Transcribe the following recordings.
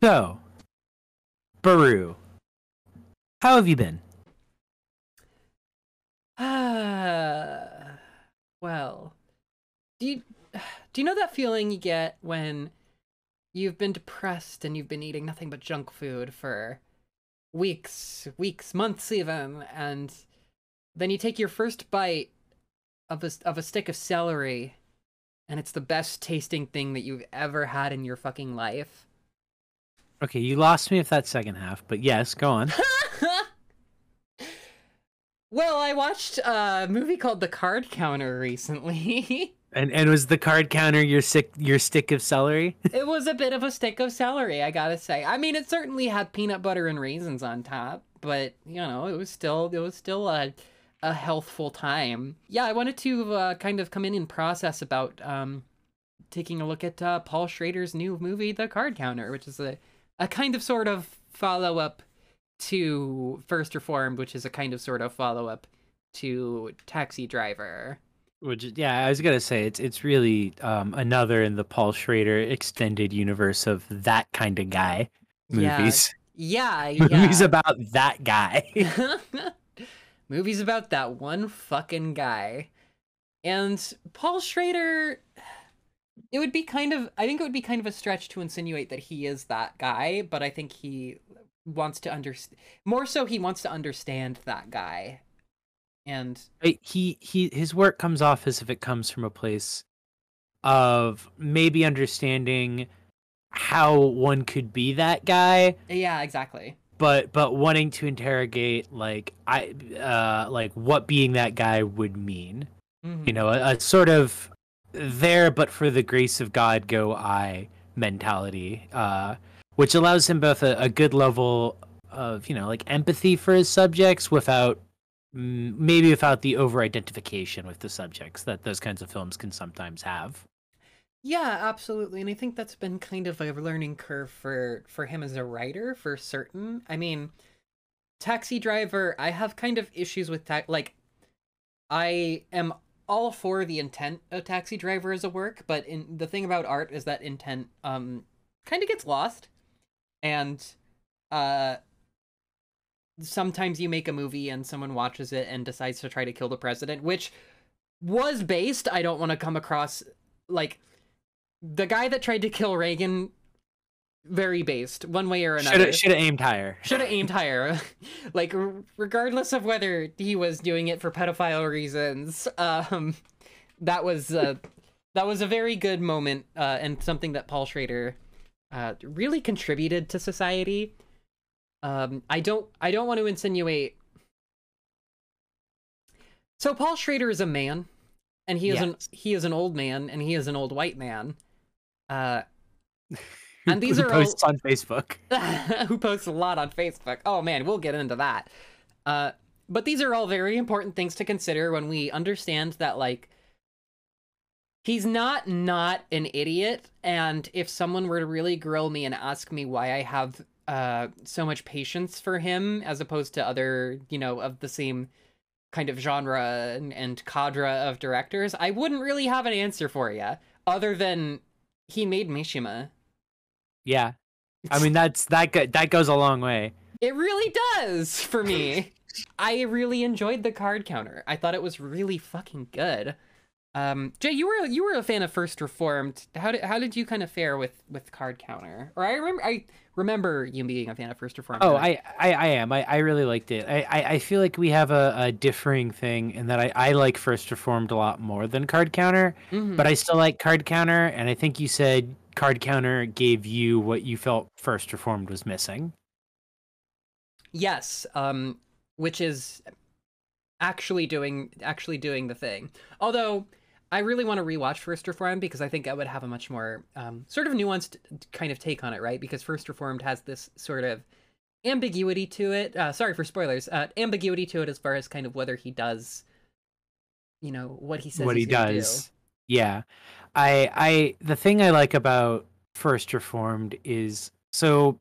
So, Baru, how have you been? Ah, well, do you do you know that feeling you get when you've been depressed and you've been eating nothing but junk food for weeks, weeks, months even, and then you take your first bite of a of a stick of celery, and it's the best tasting thing that you've ever had in your fucking life. Okay, you lost me with that second half, but yes, go on. well, I watched a movie called The Card Counter recently. and and was the card counter your stick your stick of celery? it was a bit of a stick of celery, I gotta say. I mean, it certainly had peanut butter and raisins on top, but you know, it was still it was still a a healthful time. Yeah, I wanted to uh, kind of come in and process about um, taking a look at uh, Paul Schrader's new movie, The Card Counter, which is a a kind of sort of follow up to First Reformed, which is a kind of sort of follow up to Taxi Driver. Which yeah, I was gonna say it's it's really um, another in the Paul Schrader extended universe of that kind of guy movies. Yeah, yeah. movies about that guy. movies about that one fucking guy. And Paul Schrader it would be kind of I think it would be kind of a stretch to insinuate that he is that guy, but I think he wants to understand more so he wants to understand that guy. And he he his work comes off as if it comes from a place of maybe understanding how one could be that guy. Yeah, exactly. But but wanting to interrogate like I uh like what being that guy would mean. Mm-hmm. You know, a, a sort of there but for the grace of god go i mentality uh, which allows him both a, a, good level of you know like empathy for his subjects without maybe without the over identification with the subjects that those kinds of films can sometimes have. Yeah absolutely and i think that's been kind of a learning curve for for him as a writer for certain. I mean taxi driver i have kind of issues with that like i am all for the intent of Taxi Driver as a work, but in the thing about art is that intent um kind of gets lost, and uh sometimes you make a movie and someone watches it and decides to try to kill the president, which was based. I don't want to come across like the guy that tried to kill Reagan very based one way or another. Should have aimed higher. Should have aimed higher. like regardless of whether he was doing it for pedophile reasons, um, that was uh, that was a very good moment uh, and something that Paul Schrader uh, really contributed to society. Um, I don't I don't want to insinuate. So Paul Schrader is a man, and he is an he is an old man, and he is an old white man. Uh, and these who are posts all... on Facebook. who posts a lot on Facebook. Oh man, we'll get into that. Uh, but these are all very important things to consider when we understand that like he's not not an idiot and if someone were to really grill me and ask me why I have uh so much patience for him as opposed to other, you know, of the same kind of genre and, and cadre of directors, I wouldn't really have an answer for you other than he made Mishima yeah. I mean that's that go- that goes a long way. It really does for me. I really enjoyed the card counter. I thought it was really fucking good. Um, Jay, you were you were a fan of First Reformed. How did how did you kind of fare with with card counter? Or I remember I remember you being a fan of First Reformed. Oh, I, I, I am. I, I really liked it. I, I, I feel like we have a, a differing thing in that I, I like First Reformed a lot more than card counter, mm-hmm. but I still like card counter. And I think you said card counter gave you what you felt First Reformed was missing. Yes, um, which is actually doing actually doing the thing. Although I really want to rewatch First Reformed because I think I would have a much more um, sort of nuanced kind of take on it, right? Because First Reformed has this sort of ambiguity to it. Uh, sorry for spoilers. Uh, ambiguity to it as far as kind of whether he does, you know, what he says. What he does. Do. Yeah. I I the thing I like about First Reformed is so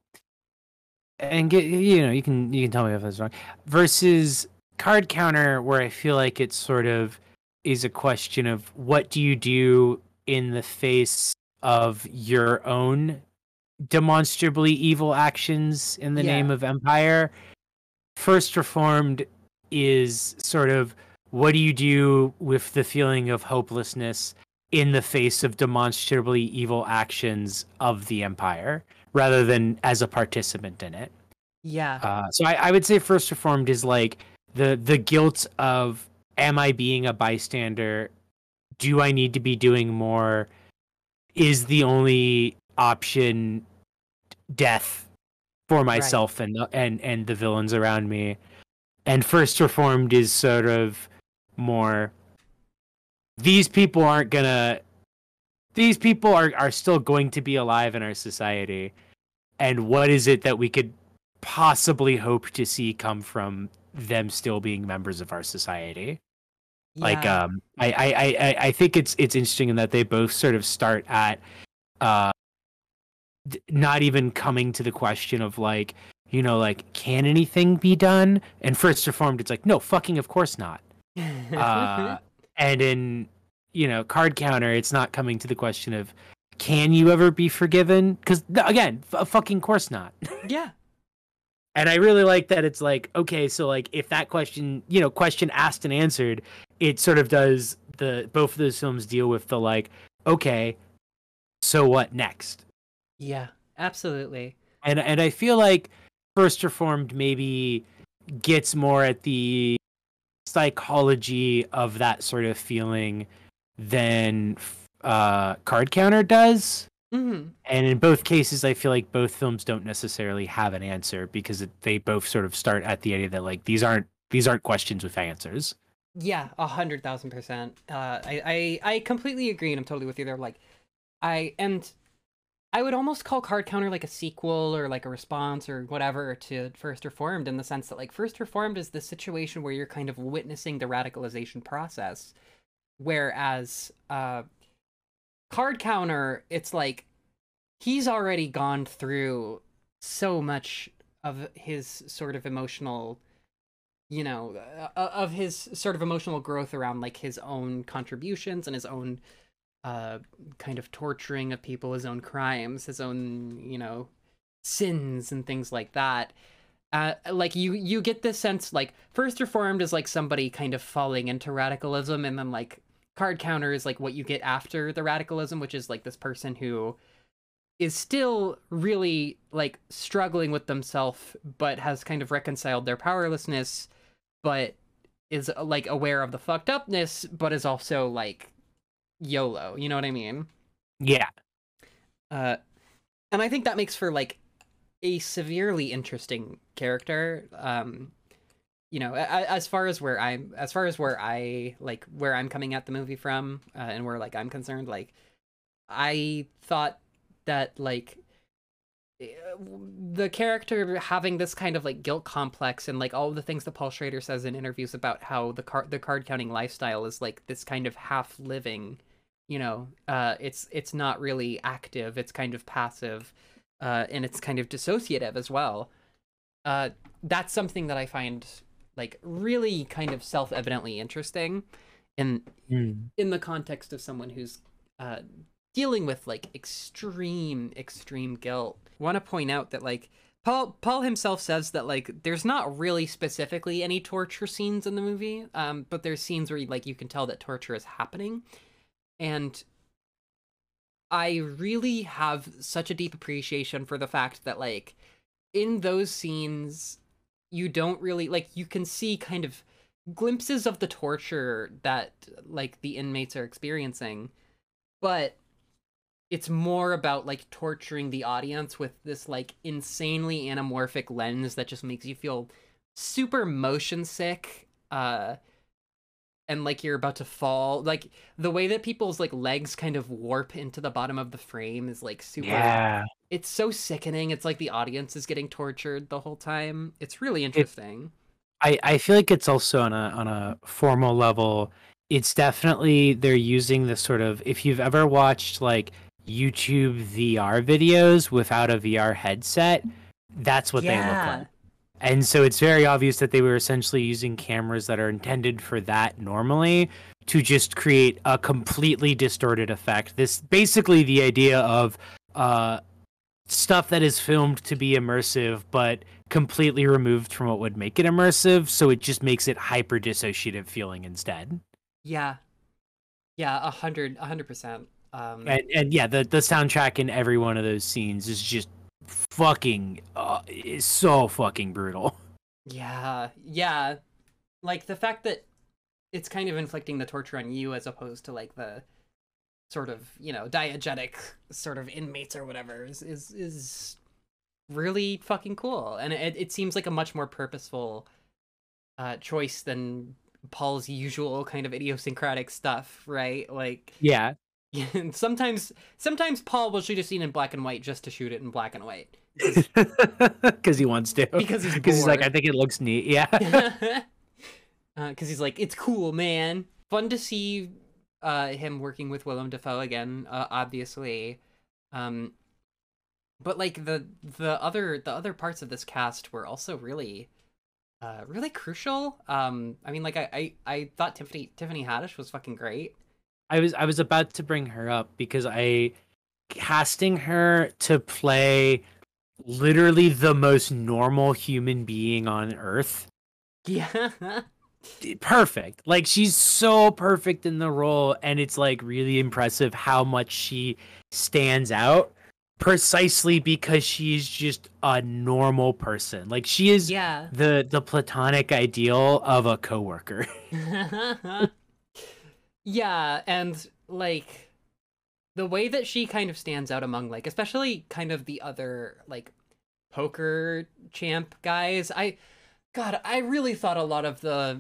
and get you know you can you can tell me if that's wrong versus card counter where I feel like it's sort of is a question of what do you do in the face of your own demonstrably evil actions in the yeah. name of empire. First Reformed is sort of what do you do with the feeling of hopelessness in the face of demonstrably evil actions of the empire rather than as a participant in it. Yeah. Uh, so I, I would say First Reformed is like the the guilt of am I being a bystander? Do I need to be doing more? Is the only option death for myself right. and and and the villains around me? And First Reformed is sort of more. These people aren't gonna these people are, are still going to be alive in our society. And what is it that we could possibly hope to see come from them still being members of our society? Yeah. like um I, I i i think it's it's interesting in that they both sort of start at uh not even coming to the question of like you know like can anything be done? And first reformed it's like no fucking of course not uh and in you know card counter it's not coming to the question of can you ever be forgiven? Because again f- fucking course not. Yeah. And i really like that it's like okay so like if that question you know question asked and answered it sort of does the both of those films deal with the like okay so what next? Yeah absolutely. And and i feel like first reformed maybe gets more at the psychology of that sort of feeling than uh, Card Counter does. Mm-hmm. And in both cases, I feel like both films don't necessarily have an answer because it, they both sort of start at the idea that like these aren't these aren't questions with answers. Yeah, a hundred thousand percent. Uh, I, I I completely agree, and I'm totally with you there. Like, I and I would almost call Card Counter like a sequel or like a response or whatever to First Reformed in the sense that like First Reformed is the situation where you're kind of witnessing the radicalization process, whereas uh, Card Counter, it's like he's already gone through so much of his sort of emotional you know uh, of his sort of emotional growth around like his own contributions and his own uh, kind of torturing of people, his own crimes, his own, you know, sins and things like that. Uh, like you, you get this sense like first reformed is like somebody kind of falling into radicalism, and then like card counter is like what you get after the radicalism, which is like this person who is still really like struggling with themselves, but has kind of reconciled their powerlessness, but is like aware of the fucked upness, but is also like YOLO. You know what I mean? Yeah. Uh, and I think that makes for like a severely interesting character. Um, you know, as far as where I'm, as far as where I like where I'm coming at the movie from, uh, and where like I'm concerned, like I thought that like eh, the character having this kind of like guilt complex and like all the things that Paul Schrader says in interviews about how the card the card counting lifestyle is like this kind of half living you know uh, it's it's not really active it's kind of passive uh, and it's kind of dissociative as well. Uh, that's something that i find like really kind of self-evidently interesting in mm. in the context of someone who's uh, dealing with like extreme extreme guilt. Want to point out that like Paul Paul himself says that like there's not really specifically any torture scenes in the movie, um, but there's scenes where like you can tell that torture is happening, and I really have such a deep appreciation for the fact that like in those scenes you don't really like you can see kind of glimpses of the torture that like the inmates are experiencing but it's more about like torturing the audience with this like insanely anamorphic lens that just makes you feel super motion sick uh and like you're about to fall like the way that people's like legs kind of warp into the bottom of the frame is like super yeah. it's so sickening it's like the audience is getting tortured the whole time it's really interesting. It, i i feel like it's also on a on a formal level it's definitely they're using the sort of if you've ever watched like youtube vr videos without a vr headset that's what yeah. they look like and so it's very obvious that they were essentially using cameras that are intended for that normally to just create a completely distorted effect. This basically the idea of uh, stuff that is filmed to be immersive, but completely removed from what would make it immersive. So it just makes it hyper dissociative feeling instead. Yeah, yeah, a hundred, a hundred percent. Um, and and yeah, the the soundtrack in every one of those scenes is just fucking uh, is so fucking brutal. Yeah, yeah, like the fact that it's kind of inflicting the torture on you as opposed to like the sort of you know diegetic sort of inmates or whatever is is, is really fucking cool. And it, it seems like a much more purposeful uh choice than paul's usual kind of idiosyncratic stuff right? Like yeah sometimes sometimes paul will shoot a scene in black and white just to shoot it in black and white because he wants to because he's, he's like i think it looks neat yeah because uh, he's like it's cool man fun to see uh, him working with Willem Dafoe again, uh, obviously. Um, but like the the other the other parts of this cast were also really uh really crucial. Um, I mean, like I I, I thought Tiffany Tiffany Haddish was fucking great. I was I was about to bring her up because I casting her to play literally the most normal human being on earth. Yeah. perfect. Like she's so perfect in the role and it's like really impressive how much she stands out precisely because she's just a normal person. Like she is yeah. the the platonic ideal of a coworker. yeah, and like the way that she kind of stands out among like especially kind of the other like poker champ guys. I God, I really thought a lot of the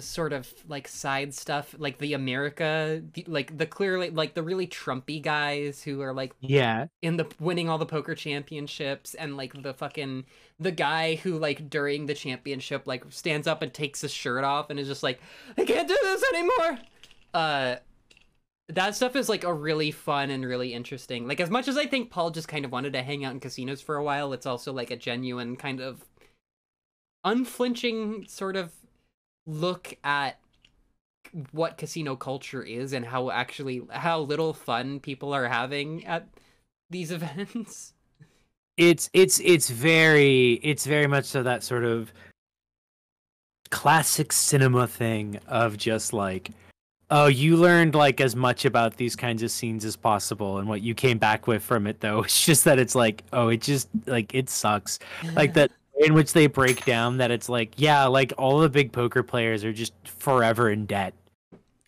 sort of like side stuff like the america the, like the clearly like the really trumpy guys who are like yeah in the winning all the poker championships and like the fucking the guy who like during the championship like stands up and takes his shirt off and is just like i can't do this anymore uh that stuff is like a really fun and really interesting. Like as much as i think paul just kind of wanted to hang out in casinos for a while it's also like a genuine kind of unflinching sort of look at what casino culture is and how actually how little fun people are having at these events. It's it's it's very it's very much so that sort of classic cinema thing of just like oh you learned like as much about these kinds of scenes as possible and what you came back with from it though it's just that it's like oh it just like it sucks like that in which they break down that it's like, yeah, like all the big poker players are just forever in debt.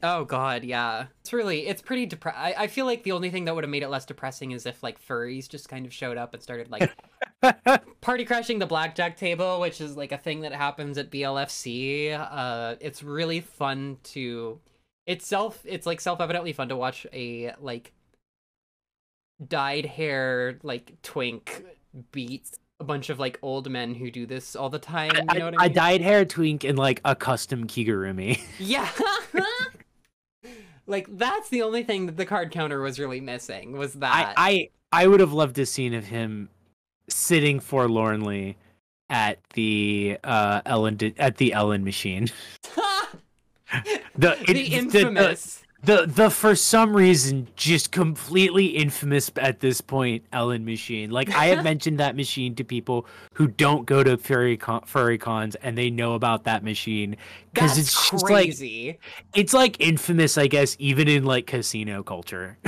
Oh god, yeah. It's really it's pretty depre- I, I feel like the only thing that would have made it less depressing is if like furries just kind of showed up and started like party crashing the blackjack table, which is like a thing that happens at BLFC. Uh it's really fun to it's self it's like self-evidently fun to watch a like dyed hair like twink beat a bunch of like old men who do this all the time. You I, know what I mean? A dyed hair twink in like a custom kigurumi. Yeah. like that's the only thing that the card counter was really missing was that. I I, I would have loved to seen of him sitting forlornly at the uh Ellen at the Ellen machine. the, the infamous. The, the the for some reason just completely infamous at this point Ellen machine. Like I have mentioned that machine to people who don't go to furry con- furry cons and they know about that machine because it's just crazy. like it's like infamous, I guess, even in like casino culture.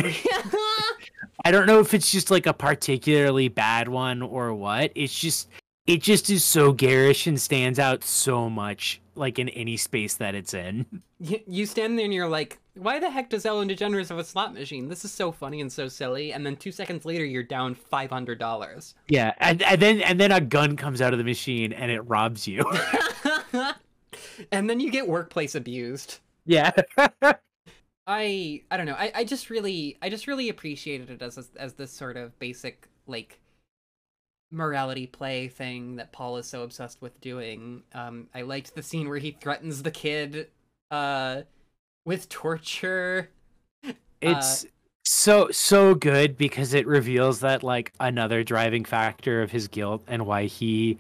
I don't know if it's just like a particularly bad one or what. It's just it just is so garish and stands out so much like in any space that it's in. You stand there and you're like, why the heck does Ellen DeGeneres have a slot machine? This is so funny and so silly. And then two seconds later, you're down five hundred dollars. Yeah, and, and then and then a gun comes out of the machine and it robs you. and then you get workplace abused. Yeah. I I don't know. I, I just really I just really appreciated it as as this sort of basic like morality play thing that Paul is so obsessed with doing. Um, I liked the scene where he threatens the kid uh, with torture. It's uh, so so good because it reveals that like another driving factor of his guilt and why he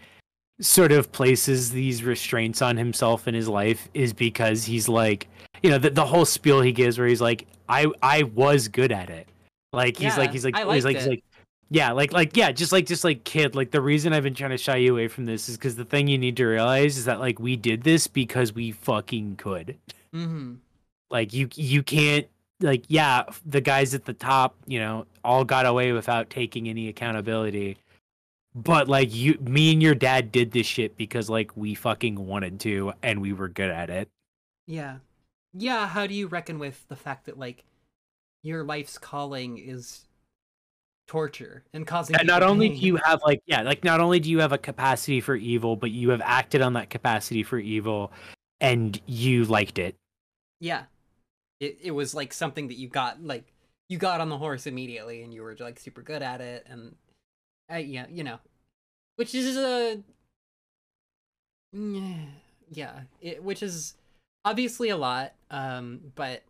sort of places these restraints on himself in his life is because he's like you know the, the whole spiel he gives where he's like I I was good at it. Like he's yeah, like he's like he's like he's like Yeah, like like yeah, just like just like kid, like the reason I've been trying to shy you away from this is because the thing you need to realize is that like we did this because we fucking could. Mm-hmm. Like you you can't like yeah, the guys at the top, you know, all got away without taking any accountability. But like you me and your dad did this shit because like we fucking wanted to and we were good at it. Yeah. Yeah, how do you reckon with the fact that like your life's calling is torture and causing And not only pain? do you have like yeah, like not only do you have a capacity for evil, but you have acted on that capacity for evil and you liked it. Yeah. It it was like something that you got like you got on the horse immediately and you were like super good at it and uh, yeah, you know. Which is a yeah, it, which is obviously a lot um but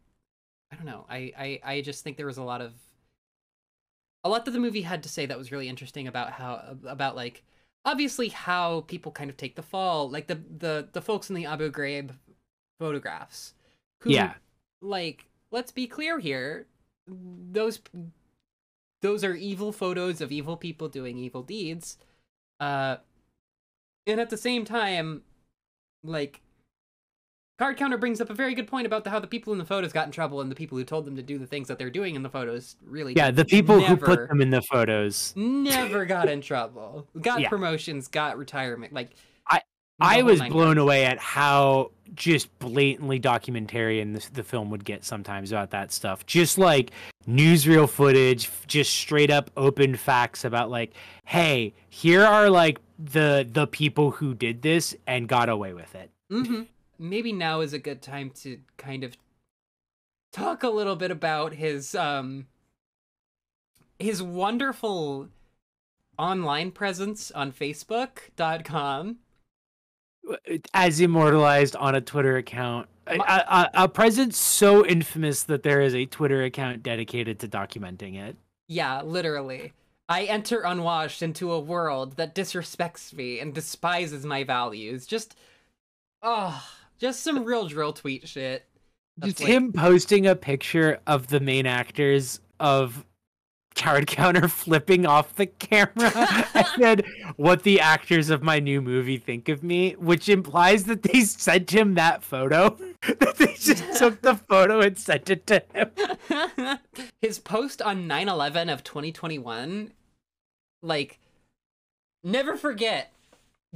I don't know. I I I just think there was a lot of a lot that the movie had to say that was really interesting about how about like obviously how people kind of take the fall like the the the folks in the Abu Ghraib photographs who Yeah. like let's be clear here those those are evil photos of evil people doing evil deeds uh and at the same time like card counter brings up a very good point about the, how the people in the photos got in trouble and the people who told them to do the things that they're doing in the photos really Yeah, the people who put them in the photos. never got in trouble got Yeah. promotions got retirement like I- I was blown away at how just blatantly documentarian this, the film would get sometimes about that stuff. Just like newsreel footage, just straight up open facts about like, hey, here are like the the people who did this and got away with it. hmm Maybe now is a good time to kind of talk a little bit about his um his wonderful online presence on Facebook.com. As immortalized on a Twitter account. A, a- a presence so infamous that there is a Twitter account dedicated to documenting it. Yeah, literally. I enter unwashed into a world that disrespects me and despises my values. Just oh, just some real dril tweet shit. That's Just like- him posting a picture of the main actors of Card Counter flipping off the camera and then what the actors of my new movie think of me, which implies that they sent him that photo. that they just took the photo and sent it to him. His post on 9/11 of 2021 like never forget.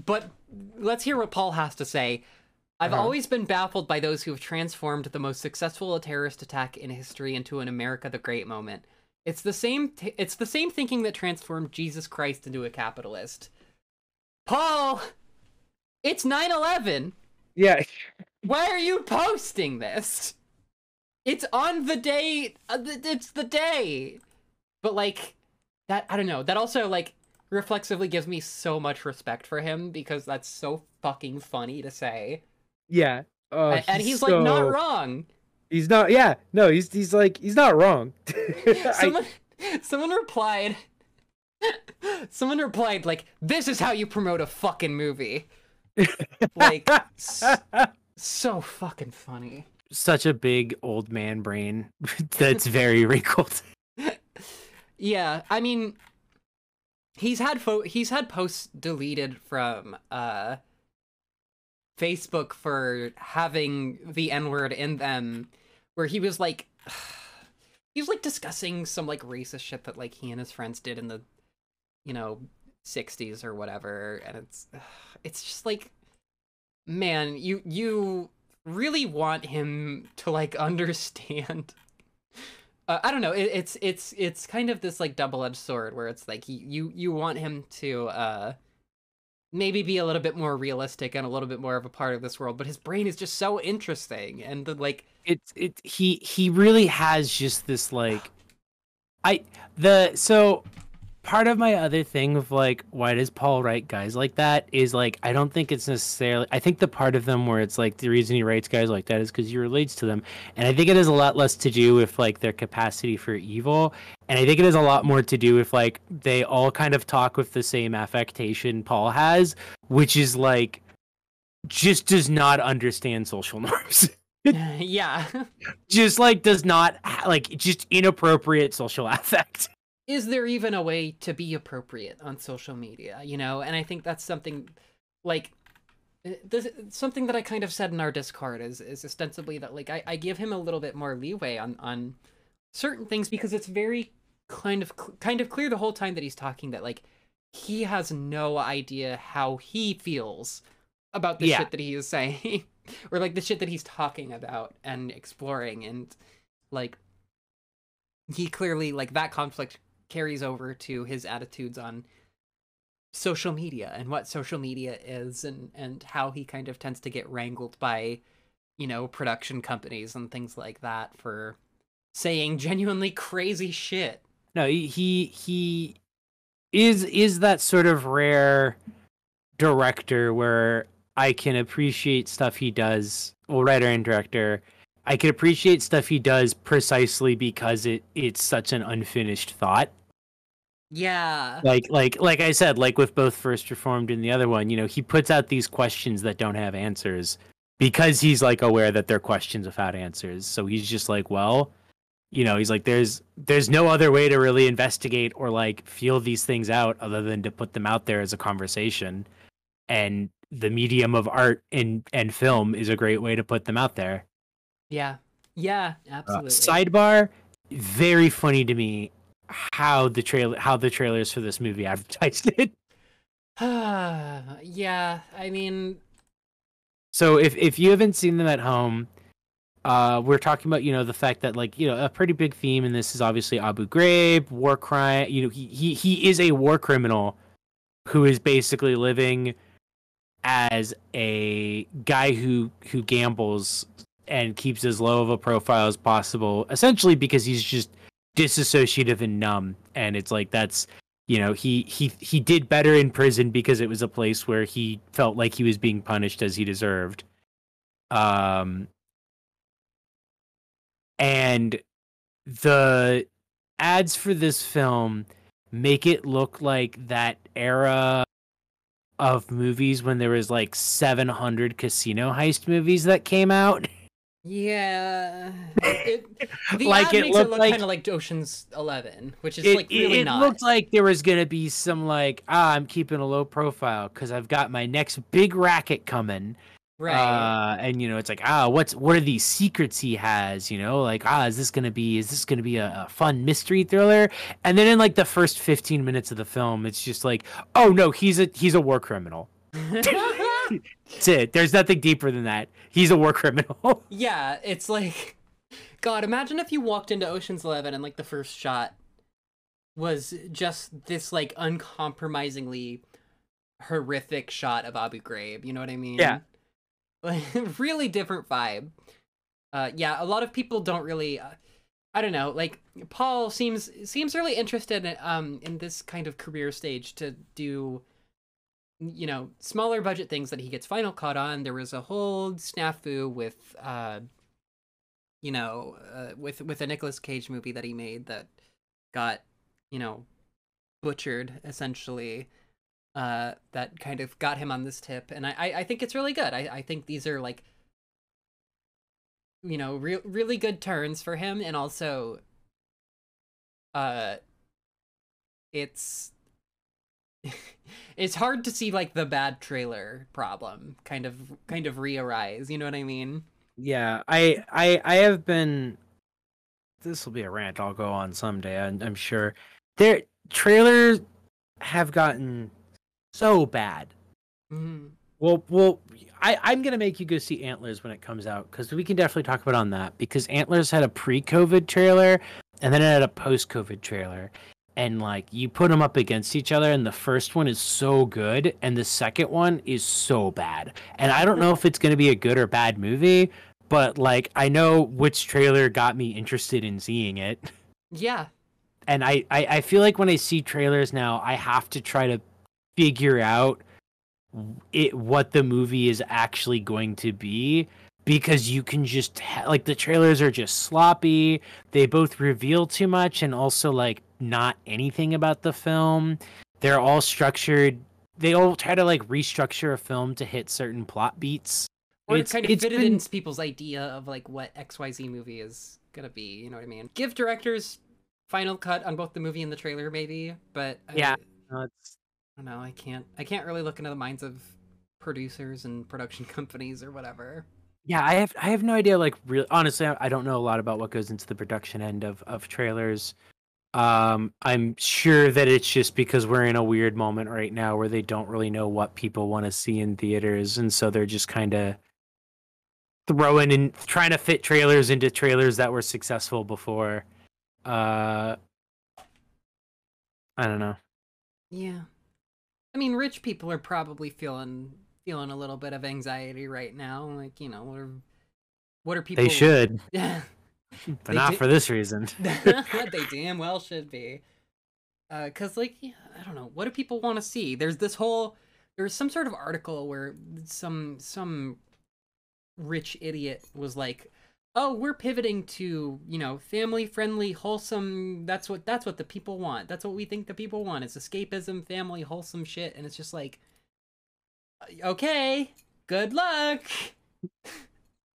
But let's hear what Paul has to say. I've Uh-huh. always been baffled by those who have transformed the most successful terrorist attack in history into an America the Great moment. It's the same t- it's the same thinking that transformed Jesus Christ into a capitalist. Paul, it's 9/11. Yeah. Why are you posting this? It's on the day. uh, It's the day. But like that, I don't know. That also like reflexively gives me so much respect for him because that's so fucking funny to say. Yeah. Oh, A- and he's, like not wrong. He's not. Yeah. No. He's he's like he's not wrong. Someone, someone replied. Someone replied like, "This is how you promote a fucking movie." Like, s- so fucking funny. Such a big old man brain that's very wrinkled. Yeah, I mean, he's had fo- he's had posts deleted from uh Facebook for having the N word in them, where he was like, he was like discussing some like racist shit that like he and his friends did in the, you know, '60s or whatever, and it's it's just like, man, you you really want him to like understand uh, I don't know. It, it's it's it's kind of this like double edged sword where it's like you you you want him to uh maybe be a little bit more realistic and a little bit more of a part of this world, but his brain is just so interesting and the like. it's it he he really has just this like i the so part of my other thing of like why does paul write guys like that is like i don't think it's necessarily i think the part of them where it's like the reason he writes guys like that is because he relates to them and i think it has a lot less to do with like their capacity for evil and i think it has a lot more to do with like they all kind of talk with the same affectation paul has which is like just does not understand social norms yeah. just like does not like just inappropriate social affect. Is there even a way to be appropriate on social media you know and i think that's something like eh, this, something that i kind of said in our discord is is ostensibly that like I, I give him a little bit more leeway on on certain things because it's very kind of kind of clear the whole time that he's talking that like he has no idea how he feels about the yeah. shit that he is saying or like the shit that he's talking about and exploring and like he clearly like that conflict carries over to his attitudes on social media and what social media is and and how he kind of tends to get wrangled by you know production companies and things like that for saying genuinely crazy shit no he he is is that sort of rare director where I can appreciate stuff he does, well, writer and director. I can appreciate stuff he does precisely because it it's such an unfinished thought. Yeah. Like like like I said, like with both First Reformed and the other one, you know, he puts out these questions that don't have answers because he's like aware that they're questions without answers. So he's just like, well, you know he's like there's there's no other way to really investigate or like feel these things out other than to put them out there as a conversation and the medium of art and and film is a great way to put them out there yeah yeah uh, absolutely uh, sidebar very funny to me how the trailer how the trailers for this movie advertised it yeah i mean so if if you haven't seen them at home uh, we're talking about you know the fact that like you know a pretty big theme in this is obviously Abu Ghraib, war crime. You know he he he is a war criminal who is basically living as a guy who who gambles and keeps as low of a profile as possible, essentially because he's just disassociative and numb. And it's like that's you know he he he did better in prison because it was a place where he felt like he was being punished as he deserved. Um, and the ads for this film make it look like that era of movies when there was like 700 casino heist movies that came out. Yeah, it, the like it makes it look like, kind of like Ocean's Eleven, which is it, like really not. it, not. looked like there was gonna be some like ah, I'm keeping a low profile because I've got my next big racket coming, Right. Uh, and you know, it's like, ah, what's what are these secrets he has? You know, like, ah, is this gonna be is this gonna be a, a, fun mystery thriller? And then in like the first fifteen minutes of the film, it's just like, oh no, he's a he's a war criminal. That's it. There's nothing deeper than that. He's a war criminal. yeah, it's like, God, imagine if you walked into Ocean's Eleven and like the first shot was just this like uncompromisingly horrific shot of Abu Ghraib. You know what I mean? Yeah. Like really different vibe. Uh, yeah, a lot of people don't really. Uh, I don't know. Like Paul seems seems really interested in um in this kind of career stage to do, you know, smaller budget things that he gets final cut on. There was a whole snafu with uh, you know, uh, with with a Nicolas Cage movie that he made that got, you know, butchered essentially uh, that kind of got him on this tip, and I I think it's really good. I I think these are like you know re- really good turns for him, and also uh, it's it's hard to see like the bad trailer problem kind of kind of re-arise. You know what I mean? Yeah, I I I have been. This will be a rant I'll go on someday. I'm, I'm sure. Their trailers have gotten so bad. Mm-hmm. Well, well, I, I'm gonna make you go see Antlers when it comes out because we can definitely talk about on that because Antlers had a pre-COVID trailer and then it had a post-COVID trailer, and like you put them up against each other, and the first one is so good, and the second one is so bad, and I don't know if it's gonna be a good or bad movie, but like I know which trailer got me interested in seeing it. Yeah. And I, I, I feel like when I see trailers now, I have to try to figure out it what the movie is actually going to be because you can just ha- like the trailers are just sloppy they both reveal too much and also like not anything about the film they're all structured they all try to like restructure a film to hit certain plot beats or it's, kind of fit been... it into people's idea of like what xyz movie is gonna be you know what i mean give directors final cut on both the movie and the trailer, maybe. But yeah, I, no, it's I don't know. I can't. I can't really look into the minds of producers and production companies or whatever. Yeah, I have I have no idea. Like, real honestly, I don't know a lot about what goes into the production end of of trailers. Um, I'm sure that it's just because we're in a weird moment right now where they don't really know what people want to see in theaters, and so they're just kind of throwing and trying to fit trailers into trailers that were successful before. Uh, I don't know. Yeah, I mean, rich people are probably feeling feeling a little bit of anxiety right now. Like, you know, what are what are people? They should. Yeah. but they not for this reason. they damn well should be. Uh, cause like yeah, I don't know, what do people want to see? There's this whole there's some sort of article where some some rich idiot was like, "Oh, we're pivoting to you know family friendly, wholesome. That's what that's what the people want. That's what we think the people want. It's escapism, family, wholesome shit." And it's just like, okay, good luck.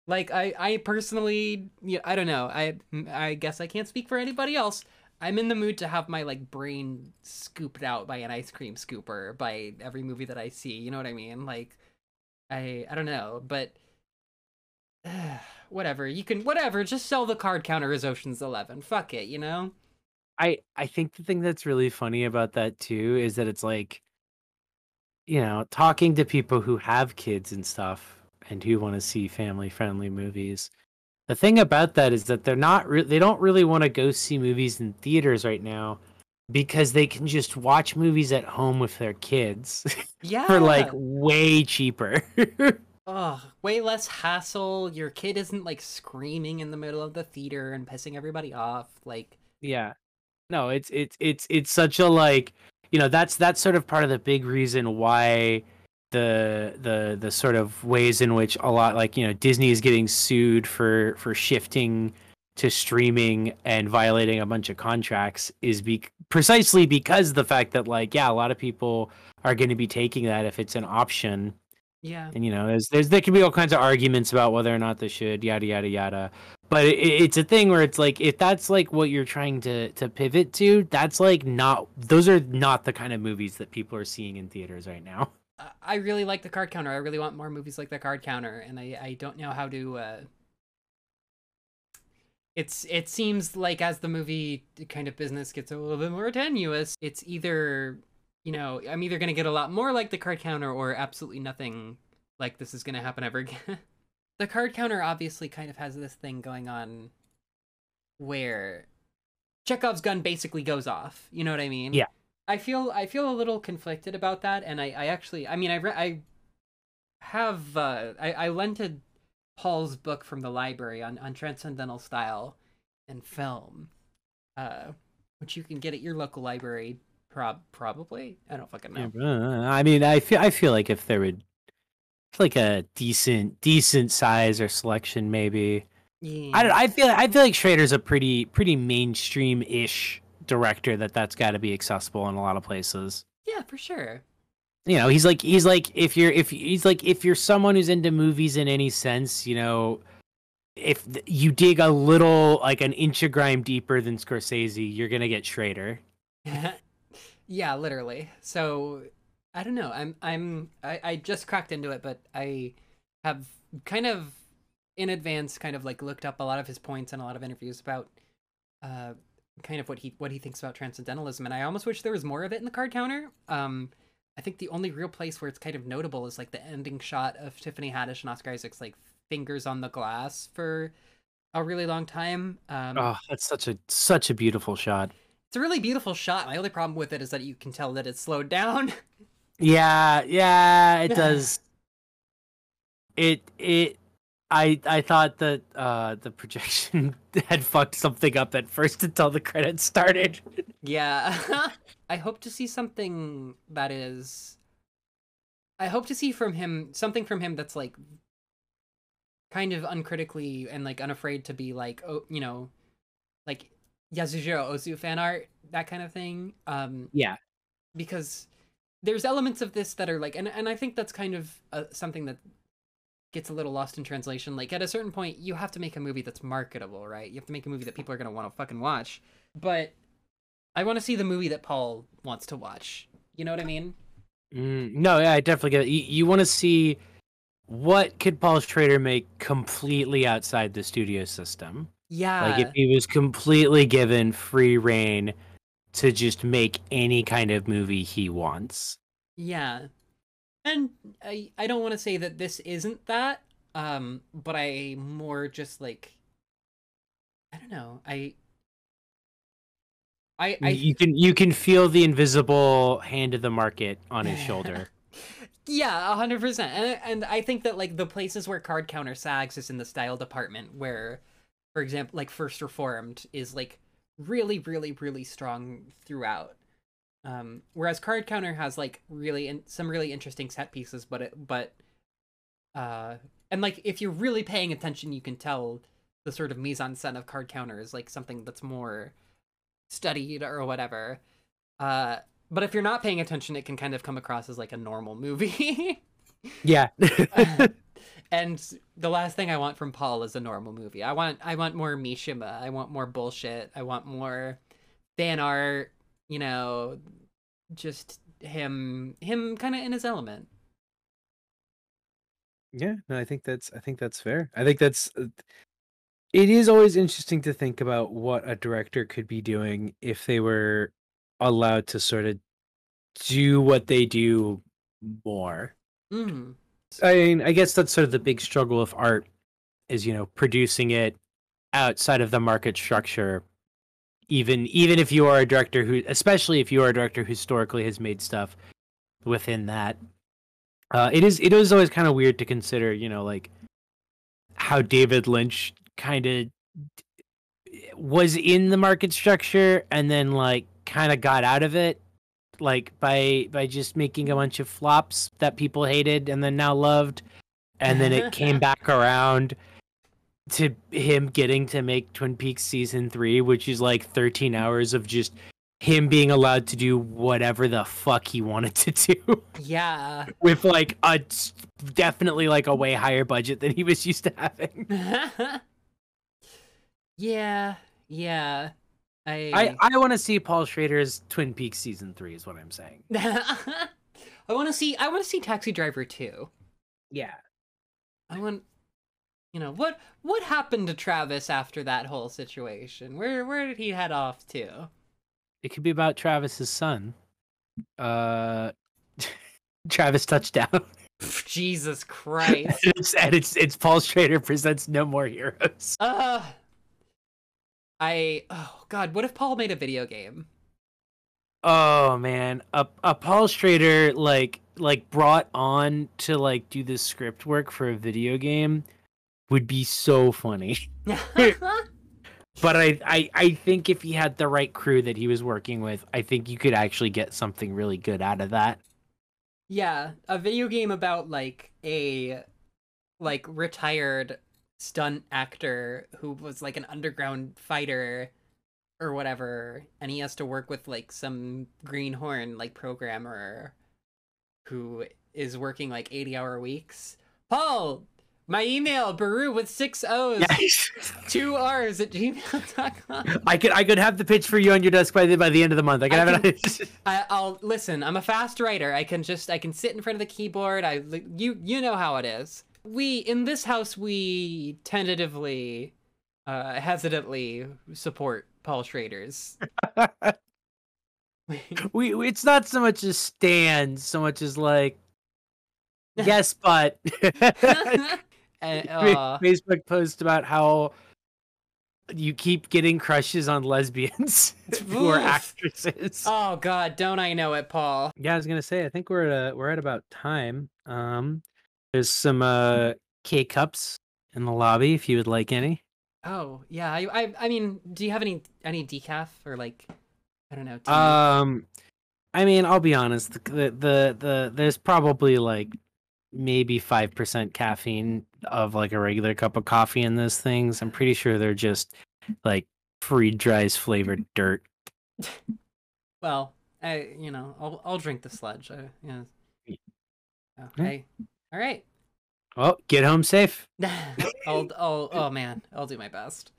like I I personally yeah, I don't know. I I guess I can't speak for anybody else. I'm in the mood to have my like brain scooped out by an ice cream scooper by every movie that I see. You know what I mean? Like I I don't know, but whatever. You can whatever, just sell the card counter as Ocean's 11. Fuck it, you know? I I think the thing that's really funny about that too is that it's like you know, talking to people who have kids and stuff and who want to see family friendly movies. The thing about that is that they're not re- they don't really want to go see movies in theaters right now because they can just watch movies at home with their kids. Yeah. for like way cheaper. Oh, way less hassle. Your kid isn't like screaming in the middle of the theater and pissing everybody off. Like Yeah. No, it's it's it's it's such a like you know, that's that's sort of part of the big reason why the the the sort of ways in which a lot like you know Disney is getting sued for for shifting to streaming and violating a bunch of contracts is be precisely because the fact that like yeah a lot of people are going to be taking that if it's an option. Yeah. And you know there's there's there can be all kinds of arguments about whether or not they should yada yada yada but it, it's a thing where it's like if that's like what you're trying to to pivot to that's like not those are not the kind of movies that people are seeing in theaters right now I really like the card counter. I really want more movies like the card counter, and I I don't know how to. Uh... It's it seems like as the movie kind of business gets a little bit more tenuous, it's either you know I'm either gonna get a lot more like the card counter or absolutely nothing like this is gonna happen ever again. The card counter obviously kind of has this thing going on where Chekhov's gun basically goes off. You know what I mean? Yeah. I feel I feel a little conflicted about that, and I, I actually I mean I re- I have uh, I I lented Paul's book from the library on on transcendental style and film, uh, which you can get at your local library. Prob probably I don't fucking know. I mean I feel I feel like if there would like a decent decent size or selection maybe. Yeah. I don't, I feel I feel like Schrader's a pretty pretty mainstream ish director that that's got to be accessible in a lot of places. Yeah, for sure. You know, he's like he's like if you're if he's like if you're someone who's into movies in any sense, you know, if you dig a little like an inch of grime deeper than Scorsese, you're gonna get Schrader. yeah, literally. So I don't know. I'm I'm I, I just cracked into it, but I have kind of in advance kind of like looked up a lot of his points and a lot of interviews about uh kind of what he what he thinks about transcendentalism and i almost wish there was more of it in the card counter. Um i think the only real place where it's kind of notable is like the ending shot of tiffany haddish and oscar isaac's like fingers on the glass for a really long time. Um oh that's such a such a beautiful shot. It's a really beautiful shot. My only problem with it is that you can tell that it's slowed down yeah yeah it does it it I I thought that uh, the projection had fucked something up at first until the credits started. yeah, I hope to see something that is. I hope to see from him something from him that's like kind of uncritically and like unafraid to be like oh you know like Yasujiro Ozu fan art that kind of thing. Um, yeah, because there's elements of this that are like and and I think that's kind of uh, something that gets a little lost in translation. Like at a certain point, you have to make a movie that's marketable, right? You have to make a movie that people are gonna want to fucking watch. But I want to see the movie that Paul wants to watch. You know what I mean? Mm, no, yeah, I definitely get it. You, you want to see what could Paul Schrader make completely outside the studio system? Yeah. Like if he was completely given free rein to just make any kind of movie he wants. Yeah. And I I don't want to say that this isn't that, um, but I more just like I don't know. I I I you can you can feel the invisible hand of the market on his shoulder. Yeah, hundred percent. And and I think that like the places where card counter sags is in the style department, where, for example, like First Reformed is like really, really, really strong throughout. Um, whereas card counter has like really in- some really interesting set pieces, but it but, uh, and like if you're really paying attention, you can tell the sort of mise en scène of card counter is like something that's more studied or whatever. Uh, but if you're not paying attention, it can kind of come across as like a normal movie. yeah. And the last thing I want from Paul is a normal movie. I want I want more Mishima. I want more bullshit. I want more fan art, you know, just him him kind of in his element. Yeah, no, I think that's I think that's fair. I think that's uh, it is always interesting to think about what a director could be doing if they were allowed to sort of do what they do more. Mm. I mean, I guess that's sort of the big struggle of art is, you know, producing it outside of the market structure. Even even if you are a director who especially if you are a director who historically has made stuff within that. Uh, it is it is always kind of weird to consider, you know, like how David Lynch kind of was in the market structure and then like kind of got out of it like by by just making a bunch of flops that people hated and then now loved and then it came back around to him getting to make Twin Peaks season 3 which is like 13 hours of just him being allowed to do whatever the fuck he wanted to do. Yeah. With like a definitely like a way higher budget than he was used to having. yeah. Yeah. I I, I want to see Paul Schrader's Twin Peaks season three is what I'm saying. I want to see I want to see Taxi Driver 2. Yeah. I want you know, what what happened to Travis after that whole situation? Where where did he head off to? It could be about Travis's son. Uh Travis touchdown. Jesus Christ. and, it's, and it's it's Paul Schrader presents No More Heroes. Uh I oh god, what if Paul made a video game? Oh man, a a Paul Schrader like like brought on to like do the script work for a video game would be so funny. but I, I I think if he had the right crew that he was working with, I think you could actually get something really good out of that. Yeah, a video game about like a like retired stunt actor who was like an underground fighter or whatever and he has to work with like some greenhorn like programmer who is working like 80 hour weeks. Paul my email baru with six o's. Two r's at gmail.com i could i could have the pitch for you on your desk by the by the end of the month. I can I have can, it I, i'll listen i'm a fast writer. I can just i can sit in front of the keyboard. I you you know how it is we in this house we tentatively uh hesitantly support paul schrader's. We, we it's not so much a stand so much as like yes but and, uh, facebook post about how you keep getting crushes on lesbians who are actresses. Oh god don't i know it paul? Yeah i was gonna say i think we're at a, we're at about time. Um there's some uh K cups in the lobby if you would like any. Oh yeah, I I, I mean, do you have any any decaf or like I don't know? Tea? Um, I mean, I'll be honest. The, the the the there's probably like maybe five percent caffeine of like a regular cup of coffee in those things. I'm pretty sure they're just like freeze dries flavored dirt. well, I you know I'll I'll drink the sludge. I, yeah. Okay. All right. Well, get home safe. I'll, I'll, oh man, I'll do my best.